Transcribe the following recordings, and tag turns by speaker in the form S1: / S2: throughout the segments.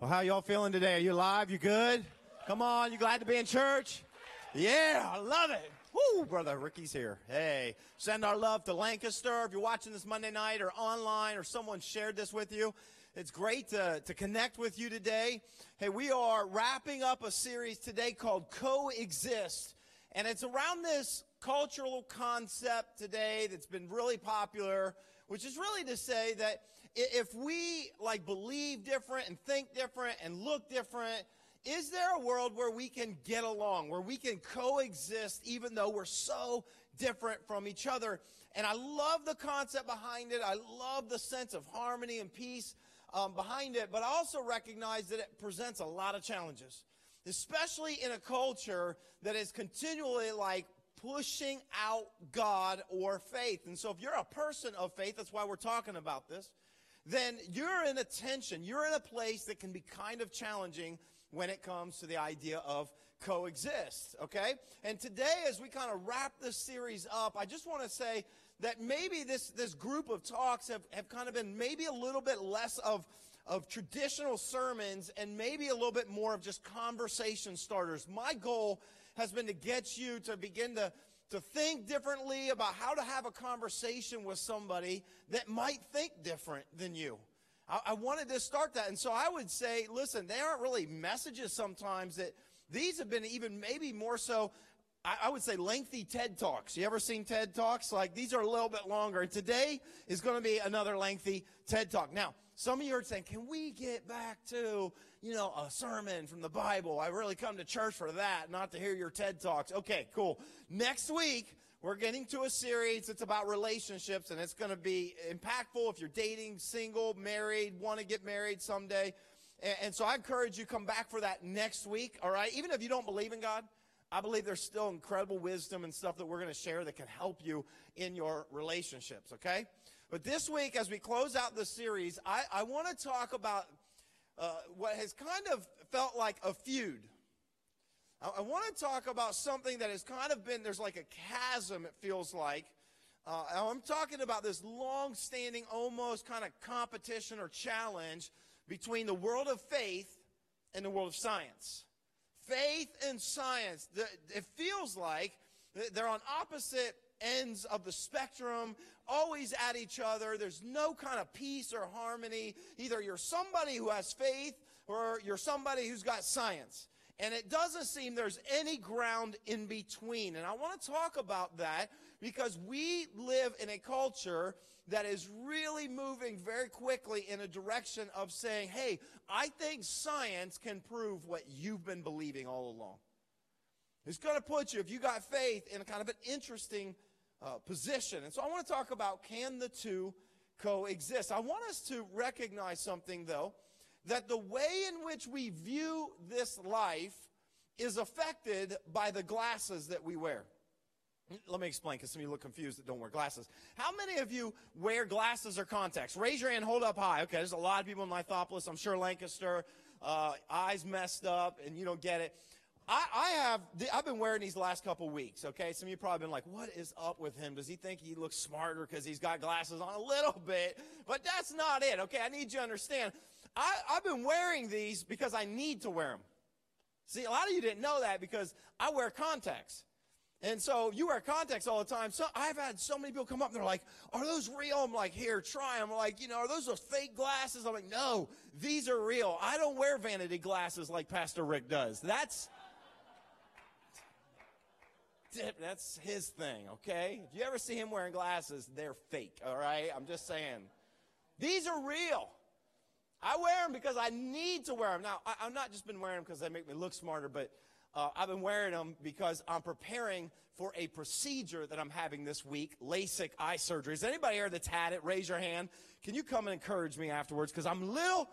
S1: Well, how y'all feeling today? Are you alive? You good? Come on, you glad to be in church? Yeah, I love it. Woo, brother Ricky's here. Hey, send our love to Lancaster. If you're watching this Monday night or online or someone shared this with you, it's great to, to connect with you today. Hey, we are wrapping up a series today called Coexist. And it's around this cultural concept today that's been really popular, which is really to say that if we like believe different and think different and look different, is there a world where we can get along, where we can coexist even though we're so different from each other? And I love the concept behind it. I love the sense of harmony and peace um, behind it, but I also recognize that it presents a lot of challenges, especially in a culture that is continually like pushing out God or faith. And so if you're a person of faith, that's why we're talking about this, then you're in a tension. You're in a place that can be kind of challenging when it comes to the idea of coexist, okay? And today, as we kind of wrap this series up, I just want to say that maybe this, this group of talks have, have kind of been maybe a little bit less of, of traditional sermons and maybe a little bit more of just conversation starters. My goal has been to get you to begin to, to think differently about how to have a conversation with somebody that might think different than you. I, I wanted to start that. And so I would say, listen, they aren't really messages sometimes that these have been even maybe more so I, would say lengthy TED Talks. You ever seen TED Talks? Like these are a little bit longer. And today is going to be another lengthy TED Talk. Now, some of you are saying, can we get back to, you know, a sermon from the Bible? I really come to church for that, not to hear your TED Talks. Okay, cool. Next week, we're getting to a series. It's about relationships and it's going to be impactful if you're dating, single, married, want to get married someday. And, and so I encourage you come back for that next week. All right. Even if you don't believe in God, I believe there's still incredible wisdom and stuff that we're going to share that can help you in your relationships, okay? But this week, as we close out the series, I, I want to talk about uh, what has kind of felt like a feud. I, I want to talk about something that has kind of been, there's like a chasm, it feels like. Uh, I'm talking about this long standing, almost kind of competition or challenge between the world of faith and the world of science faith and science, it feels like they're on opposite ends of the spectrum, always at each other. There's no kind of peace or harmony. Either you're somebody who has faith or you're somebody who's got science. And it doesn't seem there's any ground in between. And I want to talk about that because we live in a culture that is really moving very quickly in a direction of saying, hey, I think science can prove what you've been believing all along. It's going to put you, if you got faith, in a kind of an interesting uh, position. And so I want to talk about can the two coexist? I want us to recognize something, though, that the way in which we view this life is affected by the glasses that we wear. Let me explain because some of you look confused that don't wear glasses. How many of you wear glasses or contacts? Raise your hand, hold up high. Okay, there's a lot of people in Lithopolis. I'm sure Lancaster, uh, eyes messed up and you don't get it. I, I, have, I've been wearing these last couple weeks, okay? Some of you probably been like, what is up with him? Does he think he looks smarter because he's got glasses on? A little bit, but that's not it, okay? I need you to understand. I, I've been wearing these because I need to wear them. See, a lot of you didn't know that because I wear contacts. And so you wear contacts all the time. So I've had so many people come up and they're like, are those real? I'm like, here, try them. I'm like, you know, are those those fake glasses? I'm like, no, these are real. I don't wear vanity glasses like Pastor Rick does. That's, that's his thing, okay? If you ever see him wearing glasses, they're fake, all right? I'm just saying. These are real. I wear them because I need to wear them. Now, I, have not just been wearing them because they make me look smarter, but uh, I've been wearing them because I'm preparing for a procedure that I'm having this week, LASIK eye surgery. Is anybody here that's had it? Raise your hand. Can you come and encourage me afterwards? Because I'm a little,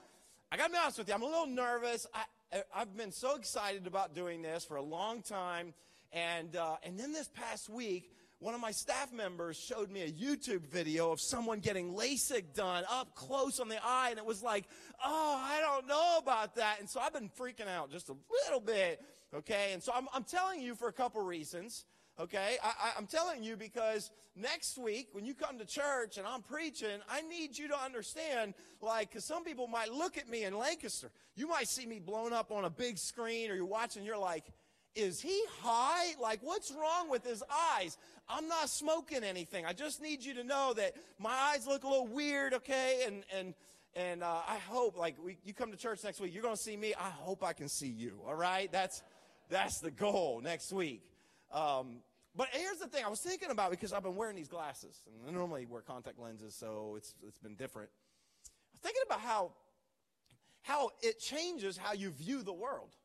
S1: I got to be honest with you, I'm a little nervous. I, I've been so excited about doing this for a long time. And, uh, and then this past week, one of my staff members showed me a YouTube video of someone getting LASIK done up close on the eye, and it was like, oh, I don't know about that. And so I've been freaking out just a little bit Okay, and so I'm, I'm telling you for a couple reasons Okay? I, I'm telling you because next week when you come to church and I'm preaching, I need you to understand, like, because some people might look at me in Lancaster. You might see me blown up on a big screen or you're watching, you're like, is he high? Like, what's wrong with his eyes? I'm not smoking anything. I just need you to know that my eyes look a little weird, okay? And, and, and uh, I hope, like, we, you come to church next week, you're going to see me. I hope I can see you, all right? That's, that's the goal next week. Um, but here's the thing I was thinking about because I've been wearing these glasses, and I normally wear contact lenses, so it's, it's been different. I was thinking about how, how it changes how you view the world.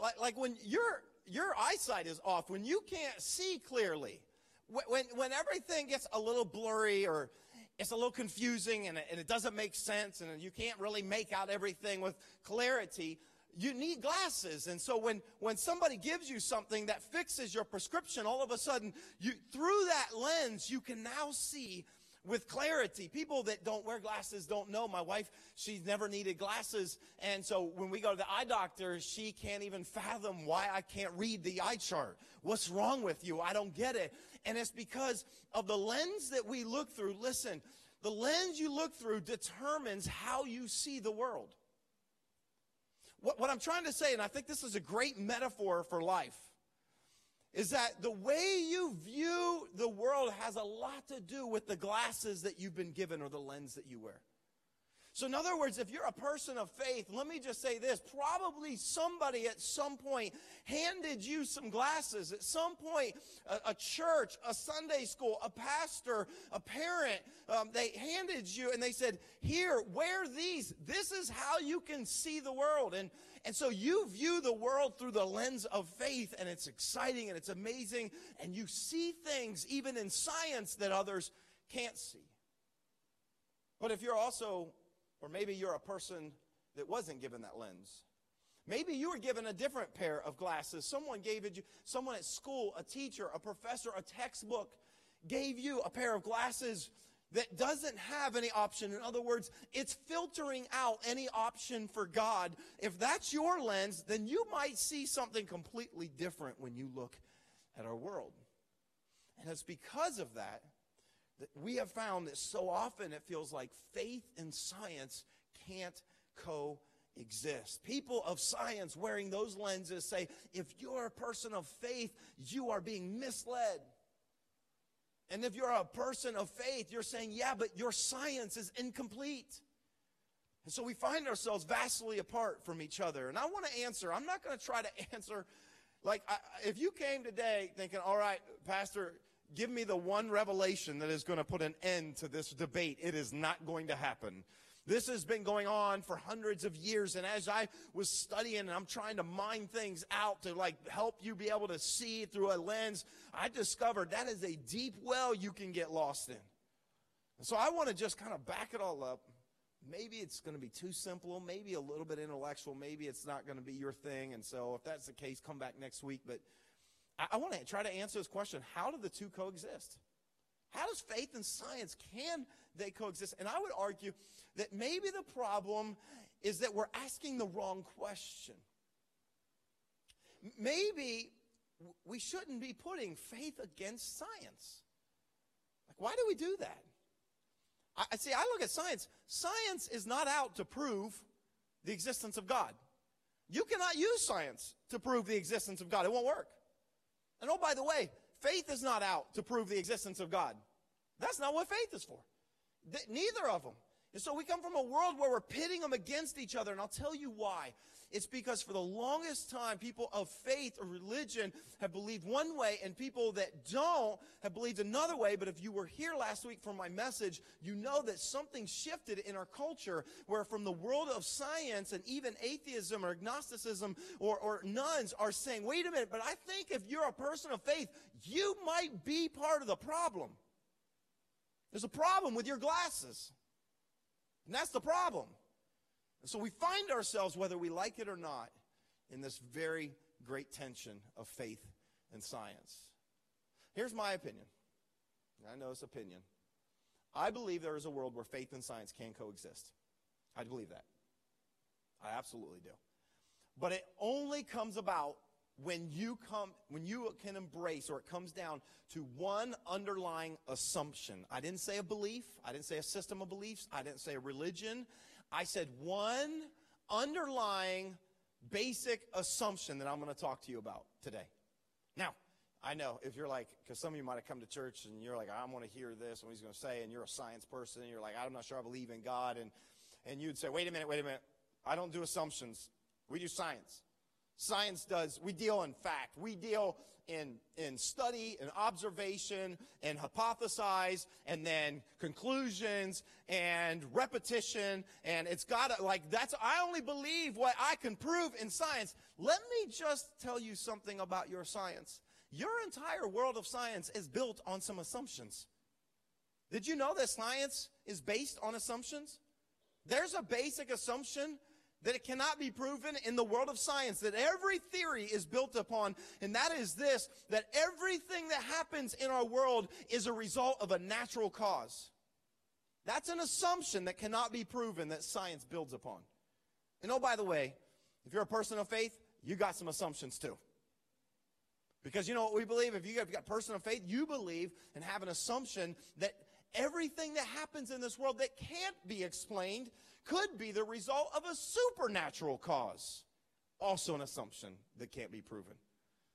S1: Like, like when your, your eyesight is off, when you can't see clearly, when, when everything gets a little blurry or it's a little confusing and it, and it doesn't make sense and you can't really make out everything with clarity, you need glasses. And so when, when somebody gives you something that fixes your prescription, all of a sudden, you, through that lens, you can now see with clarity. People that don't wear glasses don't know. My wife, she's never needed glasses. And so when we go to the eye doctor, she can't even fathom why I can't read the eye chart. What's wrong with you? I don't get it. And it's because of the lens that we look through. Listen, the lens you look through determines how you see the world. What, what I'm trying to say, and I think this is a great metaphor for life, is that the way you view the world has a lot to do with the glasses that you've been given or the lens that you wear. So, in other words, if you're a person of faith, let me just say this probably somebody at some point handed you some glasses. At some point, a, a church, a Sunday school, a pastor, a parent, um, they handed you and they said, Here, wear these. This is how you can see the world. And, and so you view the world through the lens of faith, and it's exciting and it's amazing, and you see things even in science that others can't see. But if you're also or maybe you're a person that wasn't given that lens. Maybe you were given a different pair of glasses. Someone gave it you, someone at school, a teacher, a professor, a textbook gave you a pair of glasses that doesn't have any option. In other words, it's filtering out any option for God. If that's your lens, then you might see something completely different when you look at our world. And it's because of that that we have found that so often it feels like faith and science can't coexist. People of science wearing those lenses say, if you're a person of faith, you are being misled. And if you're a person of faith, you're saying, yeah, but your science is incomplete. And so we find ourselves vastly apart from each other. And I want to answer, I'm not going to try to answer, like, I, if you came today thinking, all right, Pastor, give me the one revelation that is going to put an end to this debate. It is not going to happen. This has been going on for hundreds of years. And as I was studying and I'm trying to mine things out to like help you be able to see through a lens, I discovered that is a deep well you can get lost in. And so I want to just kind of back it all up. Maybe it's going to be too simple, maybe a little bit intellectual, maybe it's not going to be your thing. And so if that's the case, come back next week. But I, I want to try to answer this question how do the two coexist? How does faith and science, can they coexist? And I would argue that maybe the problem is that we're asking the wrong question. Maybe we shouldn't be putting faith against science. Like, why do we do that? I see. I look at science. Science is not out to prove the existence of God. You cannot use science to prove the existence of God. It won't work. And oh, by the way, faith is not out to prove the existence of God. That's not what faith is for. Neither of them. And so we come from a world where we're pitting them against each other. And I'll tell you why. It's because for the longest time, people of faith or religion have believed one way, and people that don't have believed another way. But if you were here last week for my message, you know that something shifted in our culture where from the world of science and even atheism or agnosticism or, or nones are saying, wait a minute, but I think if you're a person of faith, you might be part of the problem. There's a problem with your glasses. And that's the problem. And so we find ourselves, whether we like it or not, in this very great tension of faith and science. Here's my opinion. I know it's opinion. I believe there is a world where faith and science can coexist. I believe that. I absolutely do. But it only comes about when you come when you can embrace or it comes down to one underlying assumption. I didn't say a belief, I didn't say a system of beliefs, I didn't say a religion. I said one underlying basic assumption that I'm going to talk to you about today. Now, I know if you're like, because some of you might have come to church and you're like, I want to hear this and what he's going to say, and you're a science person, and you're like, I'm not sure I believe in God, and and you'd say, wait a minute, wait a minute, I don't do assumptions. We do science. Science does, we deal in fact. We deal in, in study and observation and hypothesize and then conclusions and repetition. And it's got to, like, that's, I only believe what I can prove in science. Let me just tell you something about your science. Your entire world of science is built on some assumptions. Did you know that science is based on assumptions? There's a basic assumption that it cannot be proven in the world of science, that every theory is built upon, and that is this, that everything that happens in our world is a result of a natural cause. That's an assumption that cannot be proven that science builds upon. And oh, by the way, if you're a person of faith, you got some assumptions too. Because you know what we believe? If you have got, a person of faith, you believe and have an assumption that everything that happens in this world that can't be explained could be the result of a supernatural cause. Also, an assumption that can't be proven.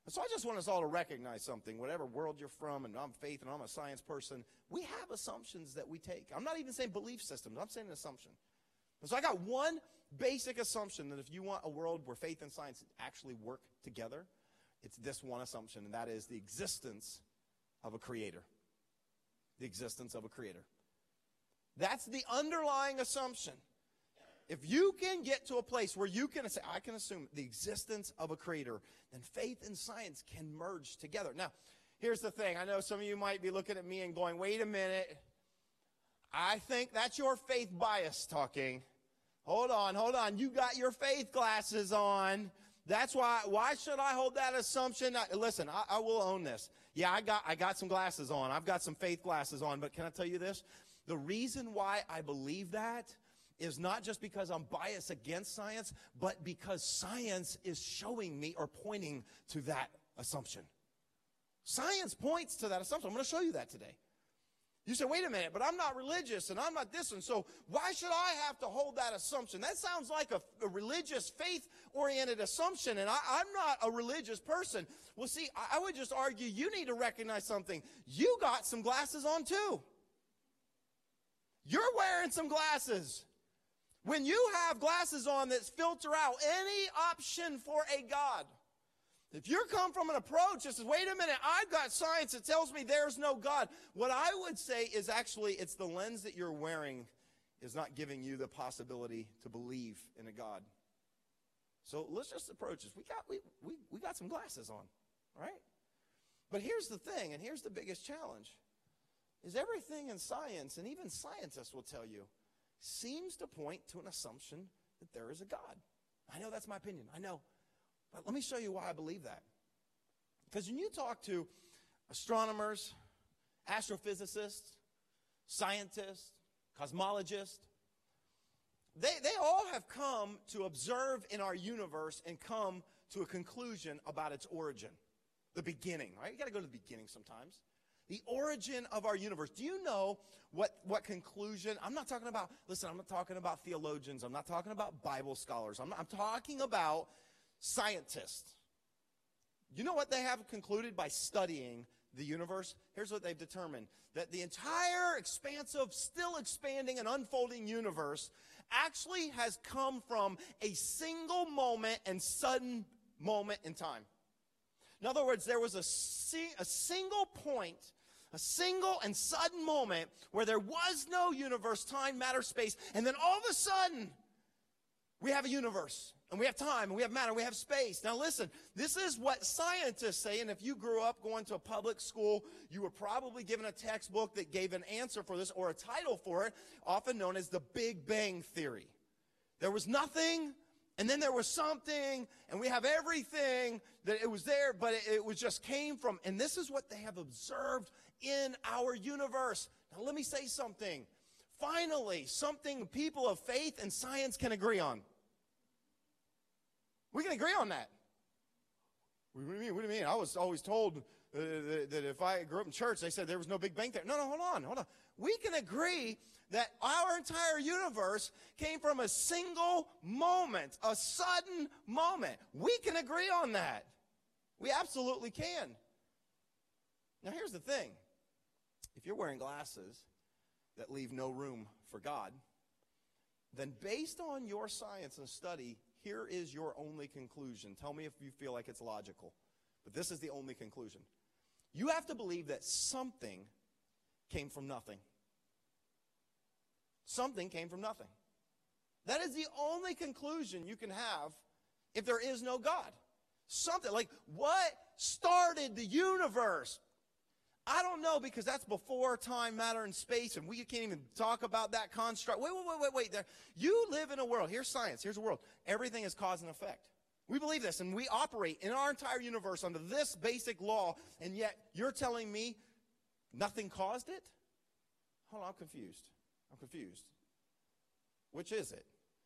S1: So I just want us all to recognize something, whatever world you're from, and I'm faith and I'm a science person, we have assumptions that we take. I'm not even saying belief systems, I'm saying an assumption. So I got one basic assumption that if you want a world where faith and science actually work together, it's this one assumption, and that is the existence of a creator. The existence of a creator. That's the underlying assumption. If you can get to a place where you can say, I can assume the existence of a creator, then faith and science can merge together. Now, here's the thing. I know some of you might be looking at me and going, wait a minute. I think that's your faith bias talking. Hold on, hold on. You got your faith glasses on. That's why, why should I hold that assumption? I, listen, I, I will own this. Yeah, I got, I got some glasses on. I've got some faith glasses on, but can I tell you this? The reason why I believe that is not just because I'm biased against science, but because science is showing me or pointing to that assumption. Science points to that assumption. I'm going to show you that today. You say, wait a minute, but I'm not religious and I'm not this, and so why should I have to hold that assumption? That sounds like a, a religious, faith oriented assumption, and I, am not a religious person. Well, see, I, I would just argue you need to recognize something. You got some glasses on too. You're wearing some glasses. When you have glasses on that filter out any option for a God, if you come from an approach that says, wait a minute, I've got science that tells me there's no God, what I would say is actually it's the lens that you're wearing is not giving you the possibility to believe in a God. So let's just approach this. We got, we, we, we got some glasses on, right? But here's the thing, and here's the biggest challenge, is everything in science, and even scientists will tell you, seems to point to an assumption that there is a God. I know that's my opinion. I know. But let me show you why I believe that. Because when you talk to astronomers, astrophysicists, scientists, cosmologists, they, they all have come to observe in our universe and come to a conclusion about its origin, the beginning, right? You got to go to the beginning sometimes the origin of our universe. Do you know what, what conclusion? I'm not talking about, listen, I'm not talking about theologians. I'm not talking about Bible scholars. I'm, not, I'm talking about scientists. You know what they have concluded by studying the universe? Here's what they've determined that the entire expansive, still expanding and unfolding universe actually has come from a single moment and sudden moment in time. In other words, there was a, a single point a single and sudden moment where there was no universe, time, matter, space, and then all of a sudden, we have a universe, and we have time, and we have matter, and we have space. Now listen, this is what scientists say, and if you grew up going to a public school, you were probably given a textbook that gave an answer for this, or a title for it, often known as the Big Bang Theory. There was nothing, and then there was something, and we have everything that it was there, but it, it was just came from, and this is what they have observed in our universe. Now, let me say something. Finally, something people of faith and science can agree on. We can agree on that. What do you mean? What do you mean? I was always told uh, that, if I grew up in church, they said there was no Big Bang there. No, no, hold on, hold on. We can agree that our entire universe came from a single moment, a sudden moment. We can agree on that. We absolutely can. Now, here's the thing if you're wearing glasses that leave no room for God, then based on your science and study, here is your only conclusion. Tell me if you feel like it's logical. But this is the only conclusion. You have to believe that something came from nothing. Something came from nothing. That is the only conclusion you can have if there is no God. Something like what started the universe? I don't know because that's before time, matter, and space, and we can't even talk about that construct. Wait, wait, wait, wait, wait. There, you live in a world. Here's science. Here's a world. Everything is cause and effect. We believe this, and we operate in our entire universe under this basic law, and yet you're telling me nothing caused it? Hold on, I'm confused. I'm confused. Which is it?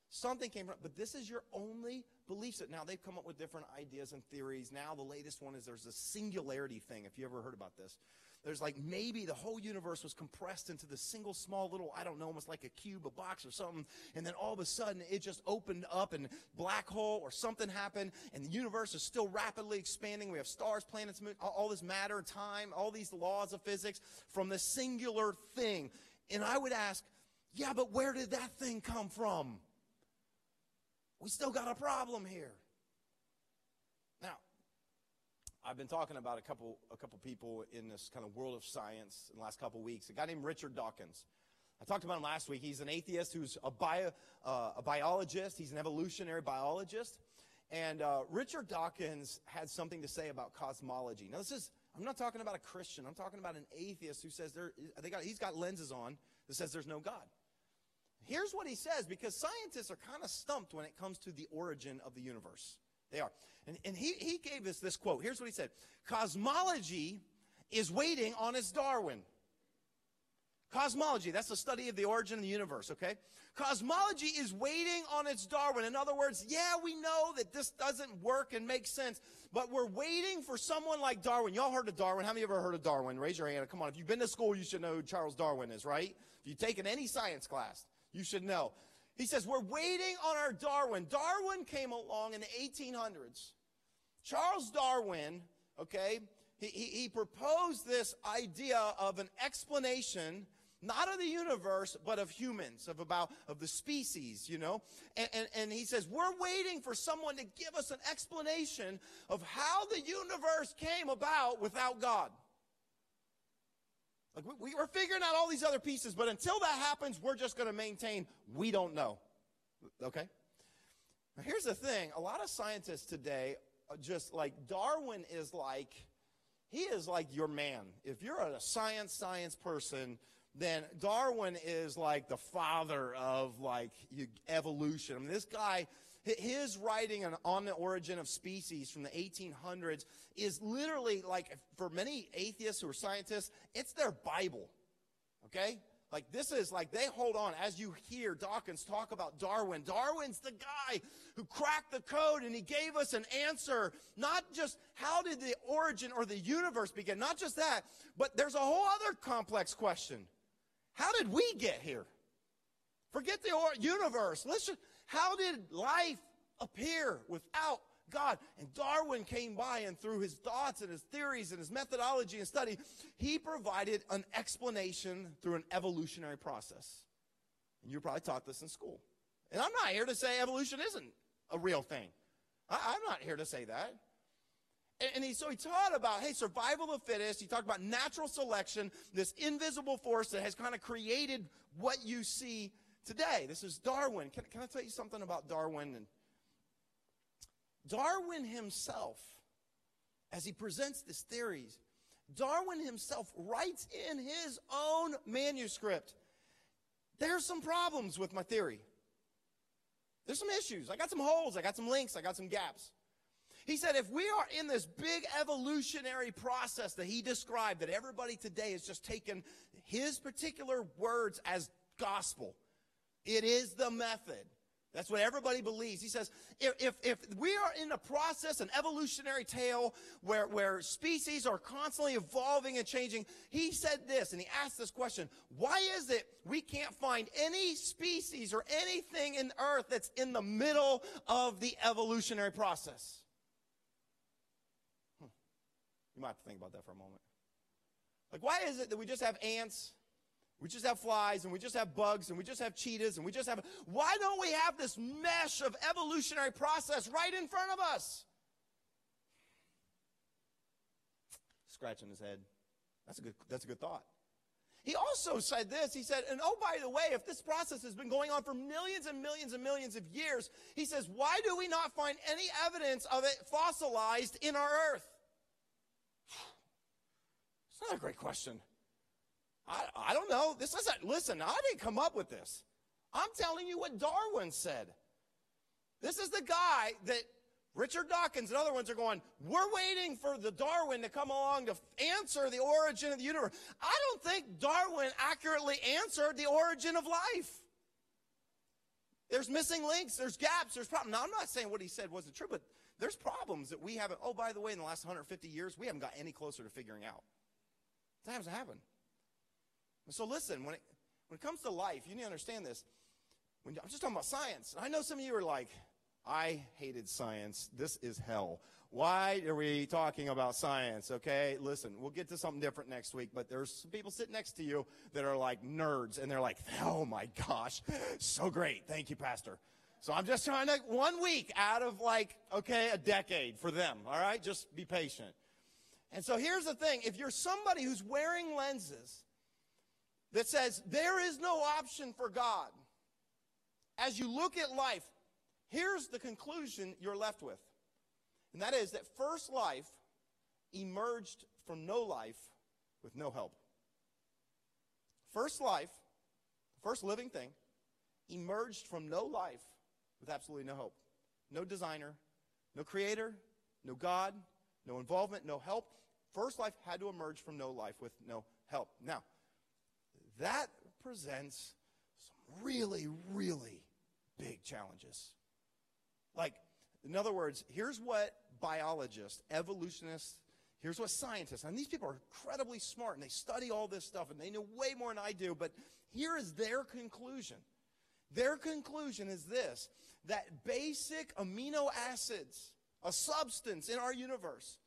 S1: Something came from, but this is your only belief set. Now they've come up with different ideas and theories. Now the latest one is there's a singularity thing. If you ever heard about this, there's like maybe the whole universe was compressed into this single small little, I don't know, almost like a cube, a box or something. And then all of a sudden it just opened up and black hole or something happened and the universe is still rapidly expanding. We have stars, planets, all this matter, time, all these laws of physics from this singular thing. And I would ask, yeah, but where did that thing come from? We still got a problem here. Now, I've been talking about a couple, a couple people in this kind of world of science in the last couple weeks. A guy named Richard Dawkins. I talked about him last week. He's an atheist who's a, bio, uh, a biologist. He's an evolutionary biologist. And uh, Richard Dawkins had something to say about cosmology. Now, this is, I'm not talking about a Christian. I'm talking about an atheist who says there, they got, he's got lenses on that says there's no God. Here's what he says because scientists are kind of stumped when it comes to the origin of the universe. They are. And, and he, he gave us this quote. Here's what he said Cosmology is waiting on its Darwin. Cosmology, that's the study of the origin of the universe, okay? Cosmology is waiting on its Darwin. In other words, yeah, we know that this doesn't work and make sense, but we're waiting for someone like Darwin. Y'all heard of Darwin? How many ever heard of Darwin? Raise your hand. Come on. If you've been to school, you should know who Charles Darwin is, right? If you've taken any science class, you should know. He says, We're waiting on our Darwin. Darwin came along in the 1800s. Charles Darwin, okay, he, he, he proposed this idea of an explanation not of the universe, but of humans, of about of the species, you know. And, and, and, he says, we're waiting for someone to give us an explanation of how the universe came about without God. Like we, we're figuring out all these other pieces, but until that happens, we're just going to maintain we don't know. Okay? Now, here's the thing a lot of scientists today, uh, just like Darwin is like, he is like your man. If you're a science, science person, then Darwin is like the father of like evolution. I mean, this guy, his writing on the origin of species from the 1800s is literally like, for many atheists or scientists, it's their Bible. Okay? Like this is like they hold on as you hear Dawkins talk about Darwin. Darwin's the guy who cracked the code and he gave us an answer. Not just how did the origin or the universe begin, not just that, but there's a whole other complex question. How did we get here? Forget the universe. Let's just, how did life appear without God. And Darwin came by and through his thoughts and his theories and his methodology and study, he provided an explanation through an evolutionary process. And you're probably taught this in school. And I'm not here to say evolution isn't a real thing. I, am not here to say that. And, and he, so he taught about, hey, survival of the fittest. He talked about natural selection, this invisible force that has kind of created what you see today. This is Darwin. Can, can I tell you something about Darwin and Darwin himself, as he presents these theories, Darwin himself writes in his own manuscript, there's some problems with my theory. There's some issues. I got some holes. I got some links. I got some gaps. He said, if we are in this big evolutionary process that he described, that everybody today has just taken his particular words as gospel, it is the method. That's what everybody believes. He says, if, if, if, we are in a process, an evolutionary tale where, where species are constantly evolving and changing, he said this, and he asked this question, why is it we can't find any species or anything in Earth that's in the middle of the evolutionary process? Hmm. You might have to think about that for a moment. Like, why is it that we just have ants we just have flies and we just have bugs and we just have cheetahs and we just have. Why don't we have this mesh of evolutionary process right in front of us? Scratching his head. That's a good, that's a good thought. He also said this. He said, and oh, by the way, if this process has been going on for millions and millions and millions of years, he says, why do we not find any evidence of it fossilized in our earth? It's not a great question. I, I don't know. This isn't, listen, I didn't come up with this. I'm telling you what Darwin said. This is the guy that Richard Dawkins and other ones are going, we're waiting for the Darwin to come along to answer the origin of the universe. I don't think Darwin accurately answered the origin of life. There's missing links, there's gaps, there's problems. Now, I'm not saying what he said wasn't true, but there's problems that we haven't. Oh, by the way, in the last 150 years, we haven't got any closer to figuring out. That hasn't happened. So listen, when it, when it comes to life, you need to understand this. When, I'm just talking about science. I know some of you are like, I hated science. This is hell. Why are we talking about science? Okay, listen, we'll get to something different next week, but there's some people sitting next to you that are like nerds, and they're like, oh my gosh, so great. Thank you, Pastor. So I'm just trying to, one week out of like, okay, a decade for them, all right? Just be patient. And so here's the thing if you're somebody who's wearing lenses, that says there is no option for God. As you look at life, here's the conclusion you're left with. And that is that first life emerged from no life with no help. First life, first living thing, emerged from no life with absolutely no hope. No designer, no creator, no God, no involvement, no help. First life had to emerge from no life with no help. Now, that presents some really, really big challenges. Like, in other words, here's what biologists, evolutionists, here's what scientists, and these people are incredibly smart and they study all this stuff and they know way more than I do, but here is their conclusion. Their conclusion is this that basic amino acids, a substance in our universe,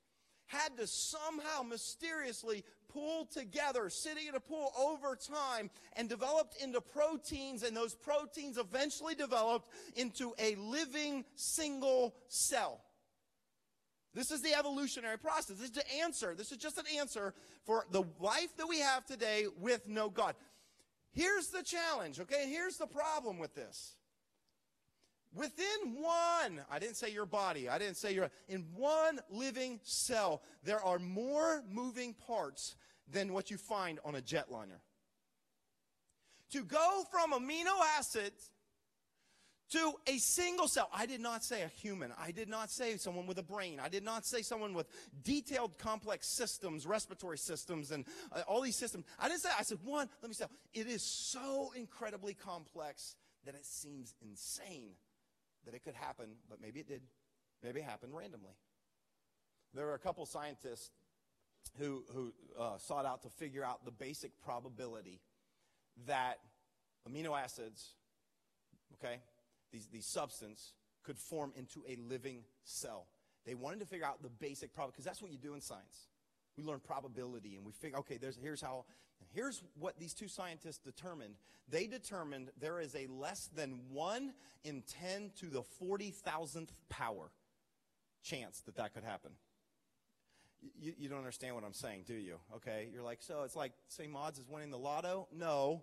S1: had to somehow mysteriously pool together, sitting in a pool over time, and developed into proteins, and those proteins eventually developed into a living single cell. This is the evolutionary process. This is the answer. This is just an answer for the life that we have today with no God. Here's the challenge, okay? Here's the problem with this. Within one, I didn't say your body, I didn't say your, in one living cell, there are more moving parts than what you find on a jetliner. To go from amino acids to a single cell. I did not say a human. I did not say someone with a brain. I did not say someone with detailed complex systems, respiratory systems, and uh, all these systems. I didn't say, I said one, let me say, it is so incredibly complex that it seems insane that it could happen, but maybe it did. Maybe it happened randomly. There were a couple scientists who, who uh, sought out to figure out the basic probability that amino acids, okay, these, these substance could form into a living cell. They wanted to figure out the basic problem because that's what you do in science. We learn probability and we figure, okay, there's, here's how, here's what these two scientists determined. They determined there is a less than 1 in 10 to the 40,000th power chance that that could happen. You, you don't understand what I'm saying, do you? Okay, you're like, so it's like same odds as winning the lotto? No.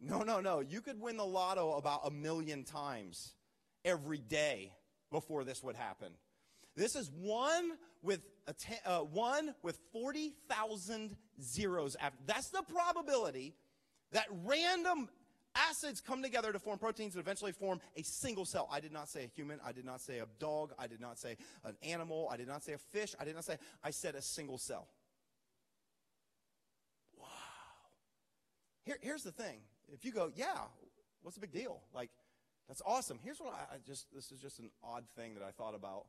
S1: No, no, no. You could win the lotto about a million times every day before this would happen. This is one with a ten, uh, one with 40,000 zeros. After. That's the probability that random acids come together to form proteins and eventually form a single cell. I did not say a human. I did not say a dog. I did not say an animal. I did not say a fish. I did not say, I said a single cell. Wow. Here, here's the thing. If you go, yeah, what's the big deal? Like, That's awesome. Here's what I, I just, this is just an odd thing that I thought about.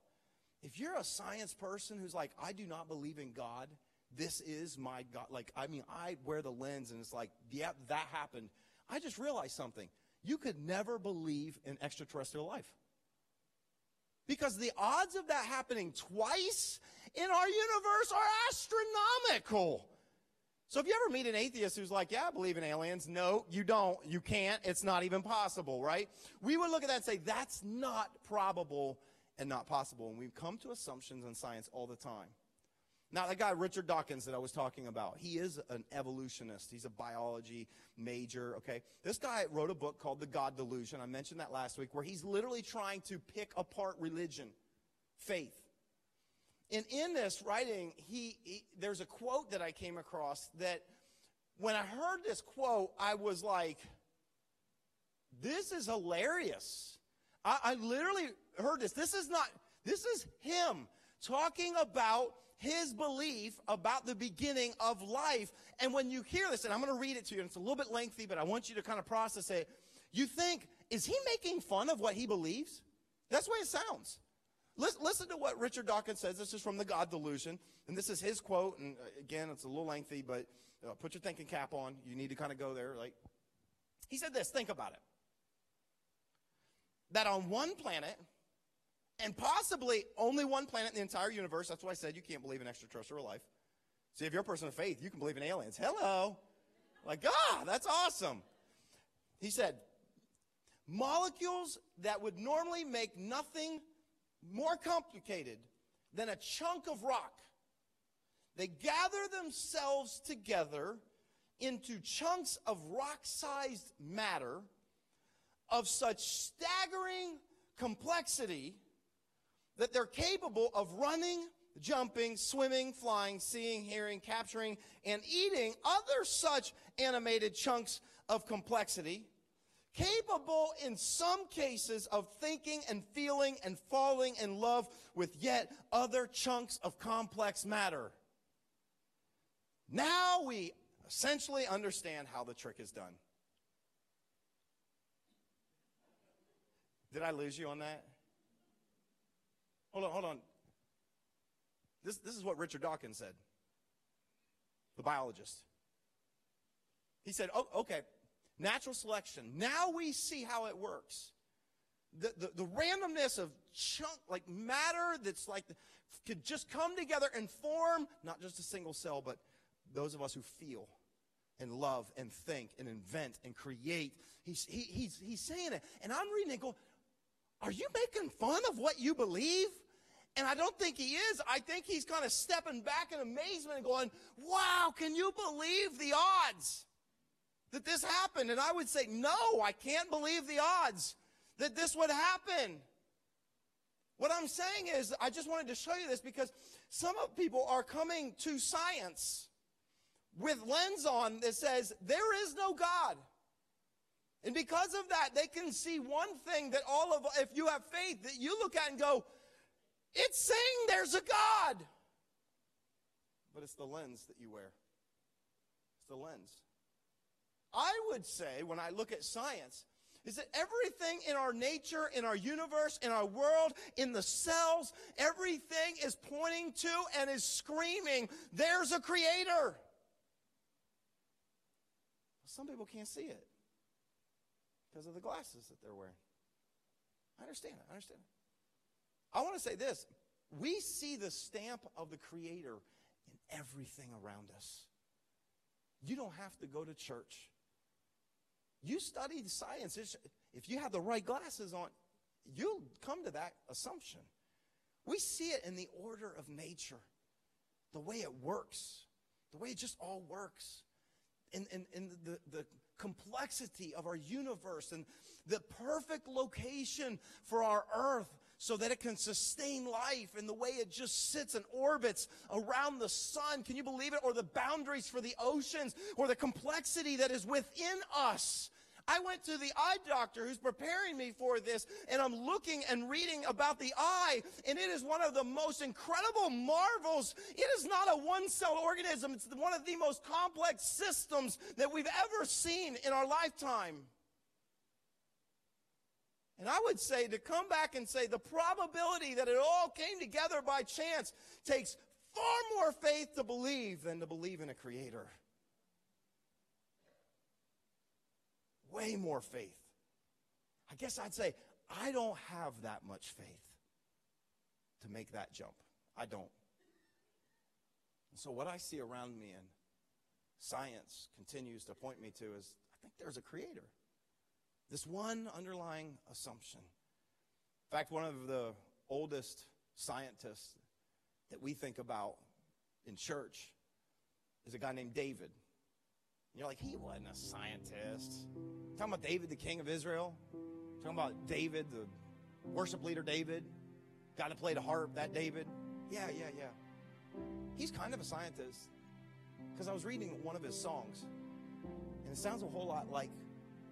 S1: If you're a science person who's like, I do not believe in God, this is my God. Like, I mean, I wear the lens and it's like, yeah, that happened. I just realized something. You could never believe in extraterrestrial life. Because the odds of that happening twice in our universe are astronomical. So if you ever meet an atheist who's like, yeah, I believe in aliens, no, you don't, you can't, it's not even possible, right? We would look at that and say, that's not probable and not possible. And we've come to assumptions in science all the time. Now, that guy, Richard Dawkins, that I was talking about, he is an evolutionist. He's a biology major, okay? This guy wrote a book called The God Delusion. I mentioned that last week, where he's literally trying to pick apart religion, faith. And in this writing, he, he, there's a quote that I came across that when I heard this quote, I was like, this is hilarious. I, I literally heard this. This is not, this is him talking about his belief about the beginning of life. And when you hear this, and I'm going to read it to you, and it's a little bit lengthy, but I want you to kind of process it. You think, is he making fun of what he believes? That's the way it sounds. Listen, listen to what Richard Dawkins says. This is from the God Delusion, and this is his quote. And uh, again, it's a little lengthy, but uh, put your thinking cap on. You need to kind of go there. Like he said, this. Think about it. That on one planet, and possibly only one planet in the entire universe. That's why I said you can't believe in extraterrestrial life. See, if you're a person of faith, you can believe in aliens. Hello. Like, ah, that's awesome. He said, molecules that would normally make nothing more complicated than a chunk of rock. They gather themselves together into chunks of rock sized matter of such staggering complexity that they're capable of running, jumping, swimming, flying, seeing, hearing, capturing, and eating other such animated chunks of complexity capable in some cases of thinking and feeling and falling in love with yet other chunks of complex matter. Now we essentially understand how the trick is done. Did I lose you on that? Hold on, hold on. This, this is what Richard Dawkins said, the biologist. He said, oh, okay, natural selection. Now we see how it works. The, the, the randomness of chunk, like matter that's like, could just come together and form not just a single cell, but those of us who feel and love and think and invent and create. He's, he, he's, he's saying it. And I'm reading it going, are you making fun of what you believe? And I don't think he is. I think he's kind of stepping back in amazement and going, wow, can you believe the odds? that this happened. And I would say, no, I can't believe the odds that this would happen. What I'm saying is, I just wanted to show you this because some of people are coming to science with lens on that says there is no God. And because of that, they can see one thing that all of, if you have faith, that you look at and go, it's saying there's a God. But it's the lens that you wear. It's the lens. I would say, when I look at science, is that everything in our nature, in our universe, in our world, in the cells, everything is pointing to and is screaming, there's a creator. Some people can't see it because of the glasses that they're wearing. I understand it. I understand it. I want to say this. We see the stamp of the creator in everything around us. You don't have to go to church. You study science. If you have the right glasses on, you'll come to that assumption. We see it in the order of nature, the way it works, the way it just all works, in, in, in the, the complexity of our universe and the perfect location for our earth so that it can sustain life and the way it just sits and orbits around the sun. Can you believe it? Or the boundaries for the oceans or the complexity that is within us. I went to the eye doctor who's preparing me for this, and I'm looking and reading about the eye, and it is one of the most incredible marvels. It is not a one cell organism, it's one of the most complex systems that we've ever seen in our lifetime. And I would say to come back and say the probability that it all came together by chance takes far more faith to believe than to believe in a creator. Way more faith. I guess I'd say I don't have that much faith to make that jump. I don't. And so, what I see around me and science continues to point me to is I think there's a creator. This one underlying assumption. In fact, one of the oldest scientists that we think about in church is a guy named David. You're like, he wasn't a scientist. Talking about David, the king of Israel. Talking about David, the worship leader David. Got to play the harp, that David. Yeah, yeah, yeah. He's kind of a scientist. Because I was reading one of his songs. And it sounds a whole lot like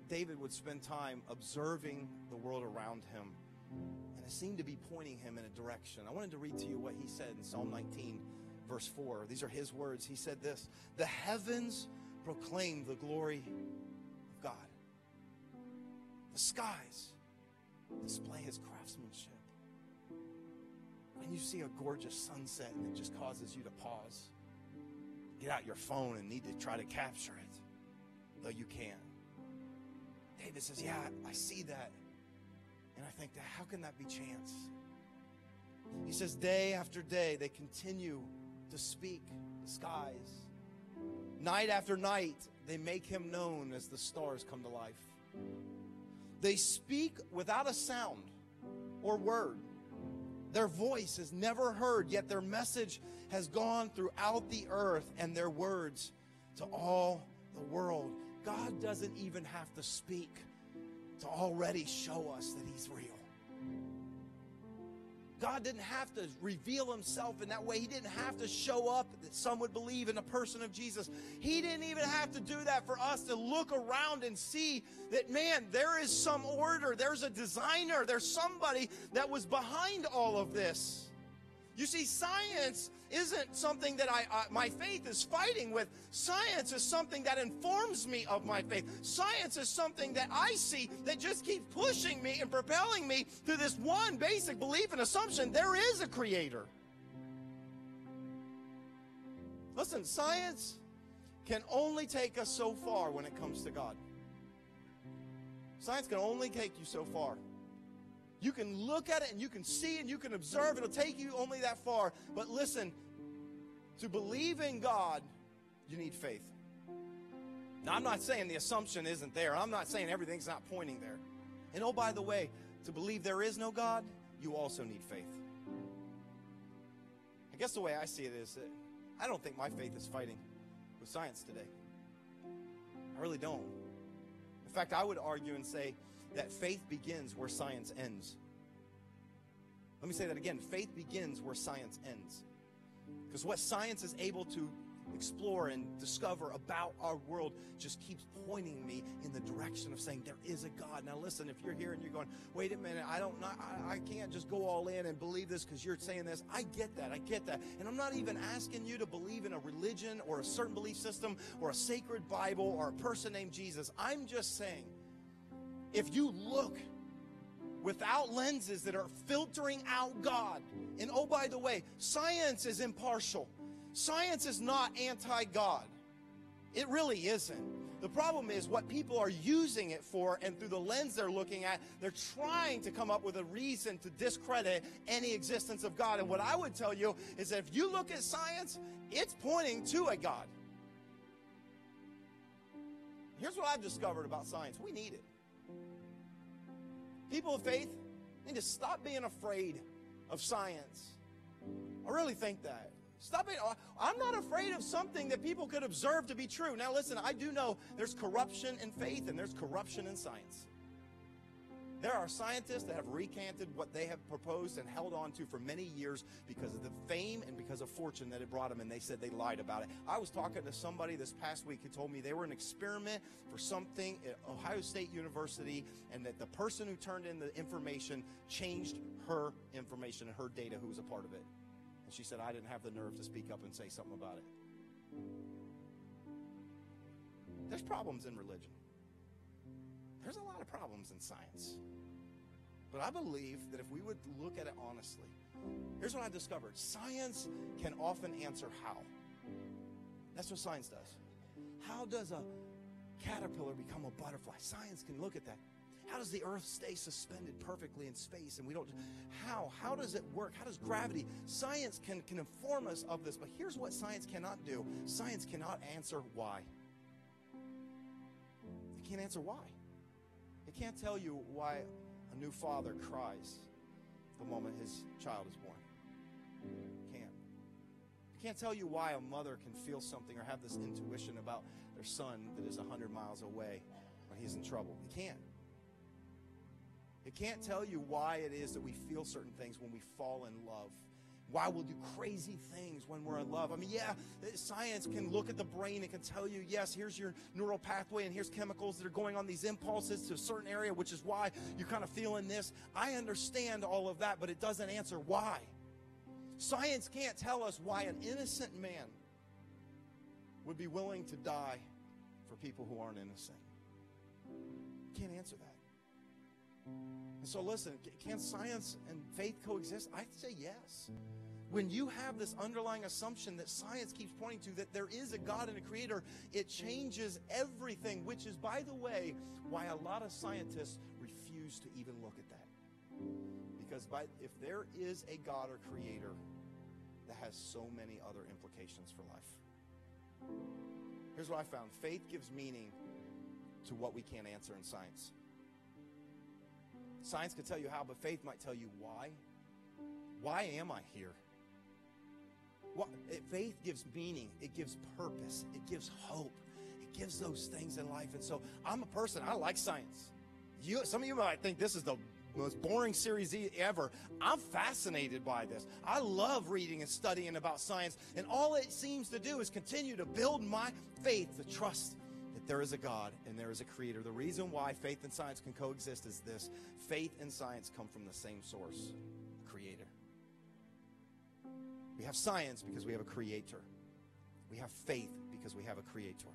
S1: David would spend time observing the world around him. And it seemed to be pointing him in a direction. I wanted to read to you what he said in Psalm 19, verse 4. These are his words. He said this The heavens proclaim the glory of God, the skies display his craftsmanship. When you see a gorgeous sunset and it just causes you to pause, get out your phone and need to try to capture it, though you can. David says, Yeah, I see that. And I think, how can that be chance? He says, Day after day, they continue to speak the skies. Night after night, they make him known as the stars come to life. They speak without a sound or word. Their voice is never heard, yet their message has gone throughout the earth and their words to all the world. God doesn't even have to speak to already show us that He's real. God didn't have to reveal himself in that way. He didn't have to show up that some would believe in the person of Jesus. He didn't even have to do that for us to look around and see that, man, there is some order, there's a designer, there's somebody that was behind all of this. You see, science isn't something that I, uh, my faith is fighting with. Science is something that informs me of my faith. Science is something that I see that just keeps pushing me and propelling me to this one basic belief and assumption there is a creator. Listen, science can only take us so far when it comes to God. Science can only take you so far. You can look at it and you can see and you can observe. It'll take you only that far. But listen, to believe in God, you need faith. Now, I'm not saying the assumption isn't there. I'm not saying everything's not pointing there. And oh, by the way, to believe there is no God, you also need faith. I guess the way I see it is that I don't think my faith is fighting with science today. I really don't. In fact, I would argue and say that faith begins where science ends. Let me say that again. Faith begins where science ends. Because what science is able to explore and discover about our world just keeps pointing me in the direction of saying there is a God. Now listen, if you're here and you're going, wait a minute, I don't not, I, I can't just go all in and believe this because you're saying this. I get that. I get that. And I'm not even asking you to believe in a religion or a certain belief system or a sacred Bible or a person named Jesus. I'm just saying if you look without lenses that are filtering out God, and oh, by the way, science is impartial. Science is not anti God. It really isn't. The problem is what people are using it for, and through the lens they're looking at, they're trying to come up with a reason to discredit any existence of God. And what I would tell you is that if you look at science, it's pointing to a God. Here's what I've discovered about science we need it. People of faith need to stop being afraid of science. I really think that. Stop it. I'm not afraid of something that people could observe to be true. Now, listen, I do know there's corruption in faith and there's corruption in science. There are scientists that have recanted what they have proposed and held on to for many years because of the fame and because of fortune that it brought them, and they said they lied about it. I was talking to somebody this past week who told me they were an experiment for something at Ohio State University, and that the person who turned in the information changed her information and her data, who was a part of it. And she said, I didn't have the nerve to speak up and say something about it. There's problems in religion. There's a lot of problems in science. But I believe that if we would look at it honestly, here's what I discovered science can often answer how. That's what science does. How does a caterpillar become a butterfly? Science can look at that. How does the earth stay suspended perfectly in space and we don't how how does it work? How does gravity? Science can can inform us of this, but here's what science cannot do. Science cannot answer why. It can't answer why. Can't tell you why a new father cries the moment his child is born. Can't. It can't tell you why a mother can feel something or have this intuition about their son that is 100 miles away when he's in trouble. It can't. It can't tell you why it is that we feel certain things when we fall in love. Why we'll do crazy things when we're in love. I mean, yeah, uh, science can look at the brain and can tell you, yes, here's your neural pathway and here's chemicals that are going on these impulses to a certain area, which is why you're kind of feeling this. I understand all of that, but it doesn't answer why. Science can't tell us why an innocent man would be willing to die for people who aren't innocent. Can't answer that. And so, listen, can science and faith coexist? I'd say yes. When you have this underlying assumption that science keeps pointing to that there is a God and a creator, it changes everything, which is, by the way, why a lot of scientists refuse to even look at that. Because by, if there is a God or creator, that has so many other implications for life. Here's what I found faith gives meaning to what we can't answer in science. Science can tell you how, but faith might tell you why. Why am I here? What, it, faith gives meaning, it gives purpose, it gives hope, it gives those things in life. And so I'm a person, I like science. You, some of you might think this is the most boring series ever. I'm fascinated by this. I love reading and studying about science, and all it seems to do is continue to build my faith, to trust there is a God and there is a creator. The reason why faith and science can coexist is this faith and science come from the same source, creator. We have science because we have a creator. We have faith because we have a creator.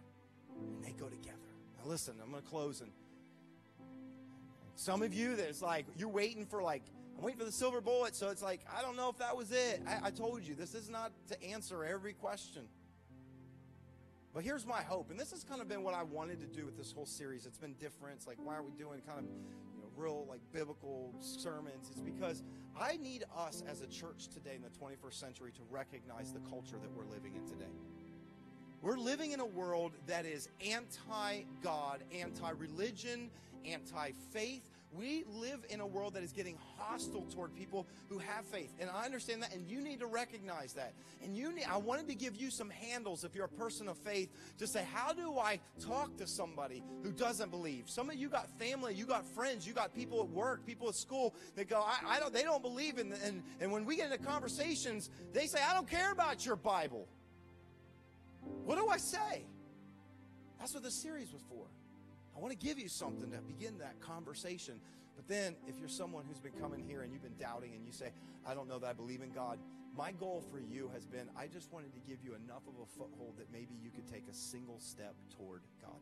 S1: And they go together. Now listen, I'm going to close and some of you that's like you're waiting for like I'm waiting for the silver bullet, so it's like I don't know if that was it. I, I told you this is not to answer every question. But here's my hope, and this has kind of been what I wanted to do with this whole series. It's been different. It's like, why are we doing kind of, you know, real like biblical sermons? It's because I need us as a church today in the 21st century to recognize the culture that we're living in today. We're living in a world that is anti God, anti religion, anti faith, we live in a world that is getting hostile toward people who have faith. And I understand that, and you need to recognize that. And you need, I wanted to give you some handles if you're a person of faith to say, how do I talk to somebody who doesn't believe? Some of you got family, you got friends, you got people at work, people at school that go, I, I don't, they don't believe in, and, and when we get into conversations, they say, I don't care about your Bible. What do I say? That's what the series was for. I want to give you something to begin that conversation. But then, if you're someone who's been coming here and you've been doubting and you say, I don't know that I believe in God, my goal for you has been I just wanted to give you enough of a foothold that maybe you could take a single step toward God.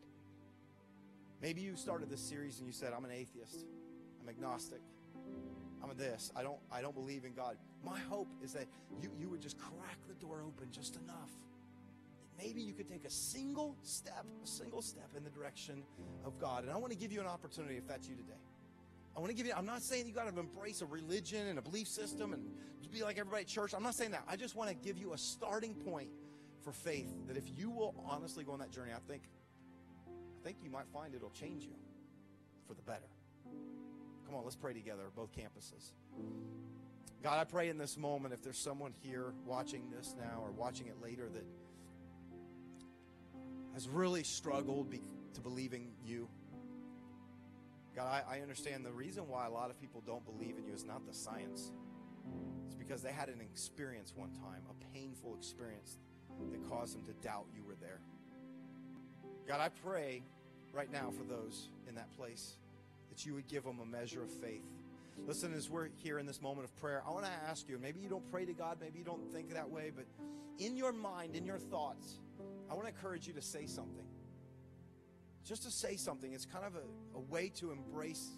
S1: Maybe you started this series and you said, I'm an atheist, I'm agnostic. I'm a this. I don't I don't believe in God. My hope is that you, you would just crack the door open just enough maybe you could take a single step, a single step in the direction of God. And I want to give you an opportunity if that's you today. I want to give you, I'm not saying you got to embrace a religion and a belief system and be like everybody at church. I'm not saying that. I just want to give you a starting point for faith that if you will honestly go on that journey, I think, I think you might find it'll change you for the better. Come on, let's pray together, both campuses. God, I pray in this moment, if there's someone here watching this now or watching it later that has really struggled be, to believing you. God, I, I understand the reason why a lot of people don't believe in you is not the science. It's because they had an experience one time, a painful experience that caused them to doubt you were there. God, I pray right now for those in that place that you would give them a measure of faith. Listen, as we're here in this moment of prayer, I want to ask you, maybe you don't pray to God, maybe you don't think that way, but in your mind, in your thoughts, I want to encourage you to say something. Just to say something. It's kind of a, a way to embrace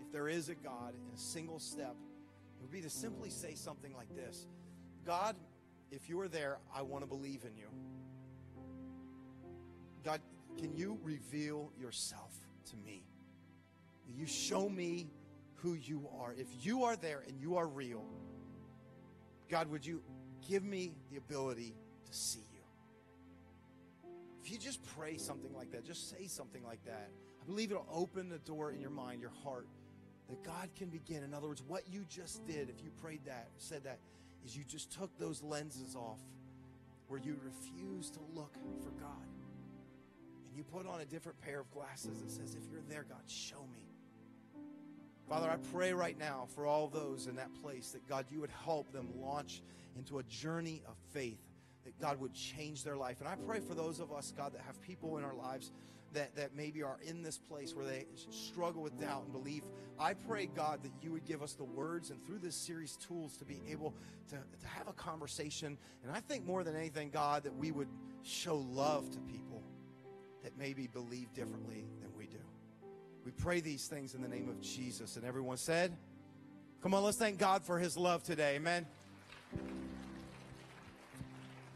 S1: if there is a God in a single step, it would be to simply say something like this God, if you are there, I want to believe in you. God, can you reveal yourself to me? Will you show me who you are? If you are there and you are real, God, would you give me the ability to see you? If you just pray something like that, just say something like that, I believe it'll open the door in your mind, your heart, that God can begin. In other words, what you just did, if you prayed that, said that, is you just took those lenses off where you refuse to look for God. And you put on a different pair of glasses that says, if you're there, God, show me. Father, I pray right now for all those in that place that God, you would help them launch into a journey of faith, that God would change their life. And I pray for those of us, God, that have people in our lives that, that maybe are in this place where they struggle with doubt and belief. I pray, God, that you would give us the words and through this series tools to be able to, to have a conversation. And I think more than anything, God, that we would show love to people that maybe believe differently than we do. We pray these things in the name of Jesus. And everyone said, Come on, let's thank God for his love today. Amen.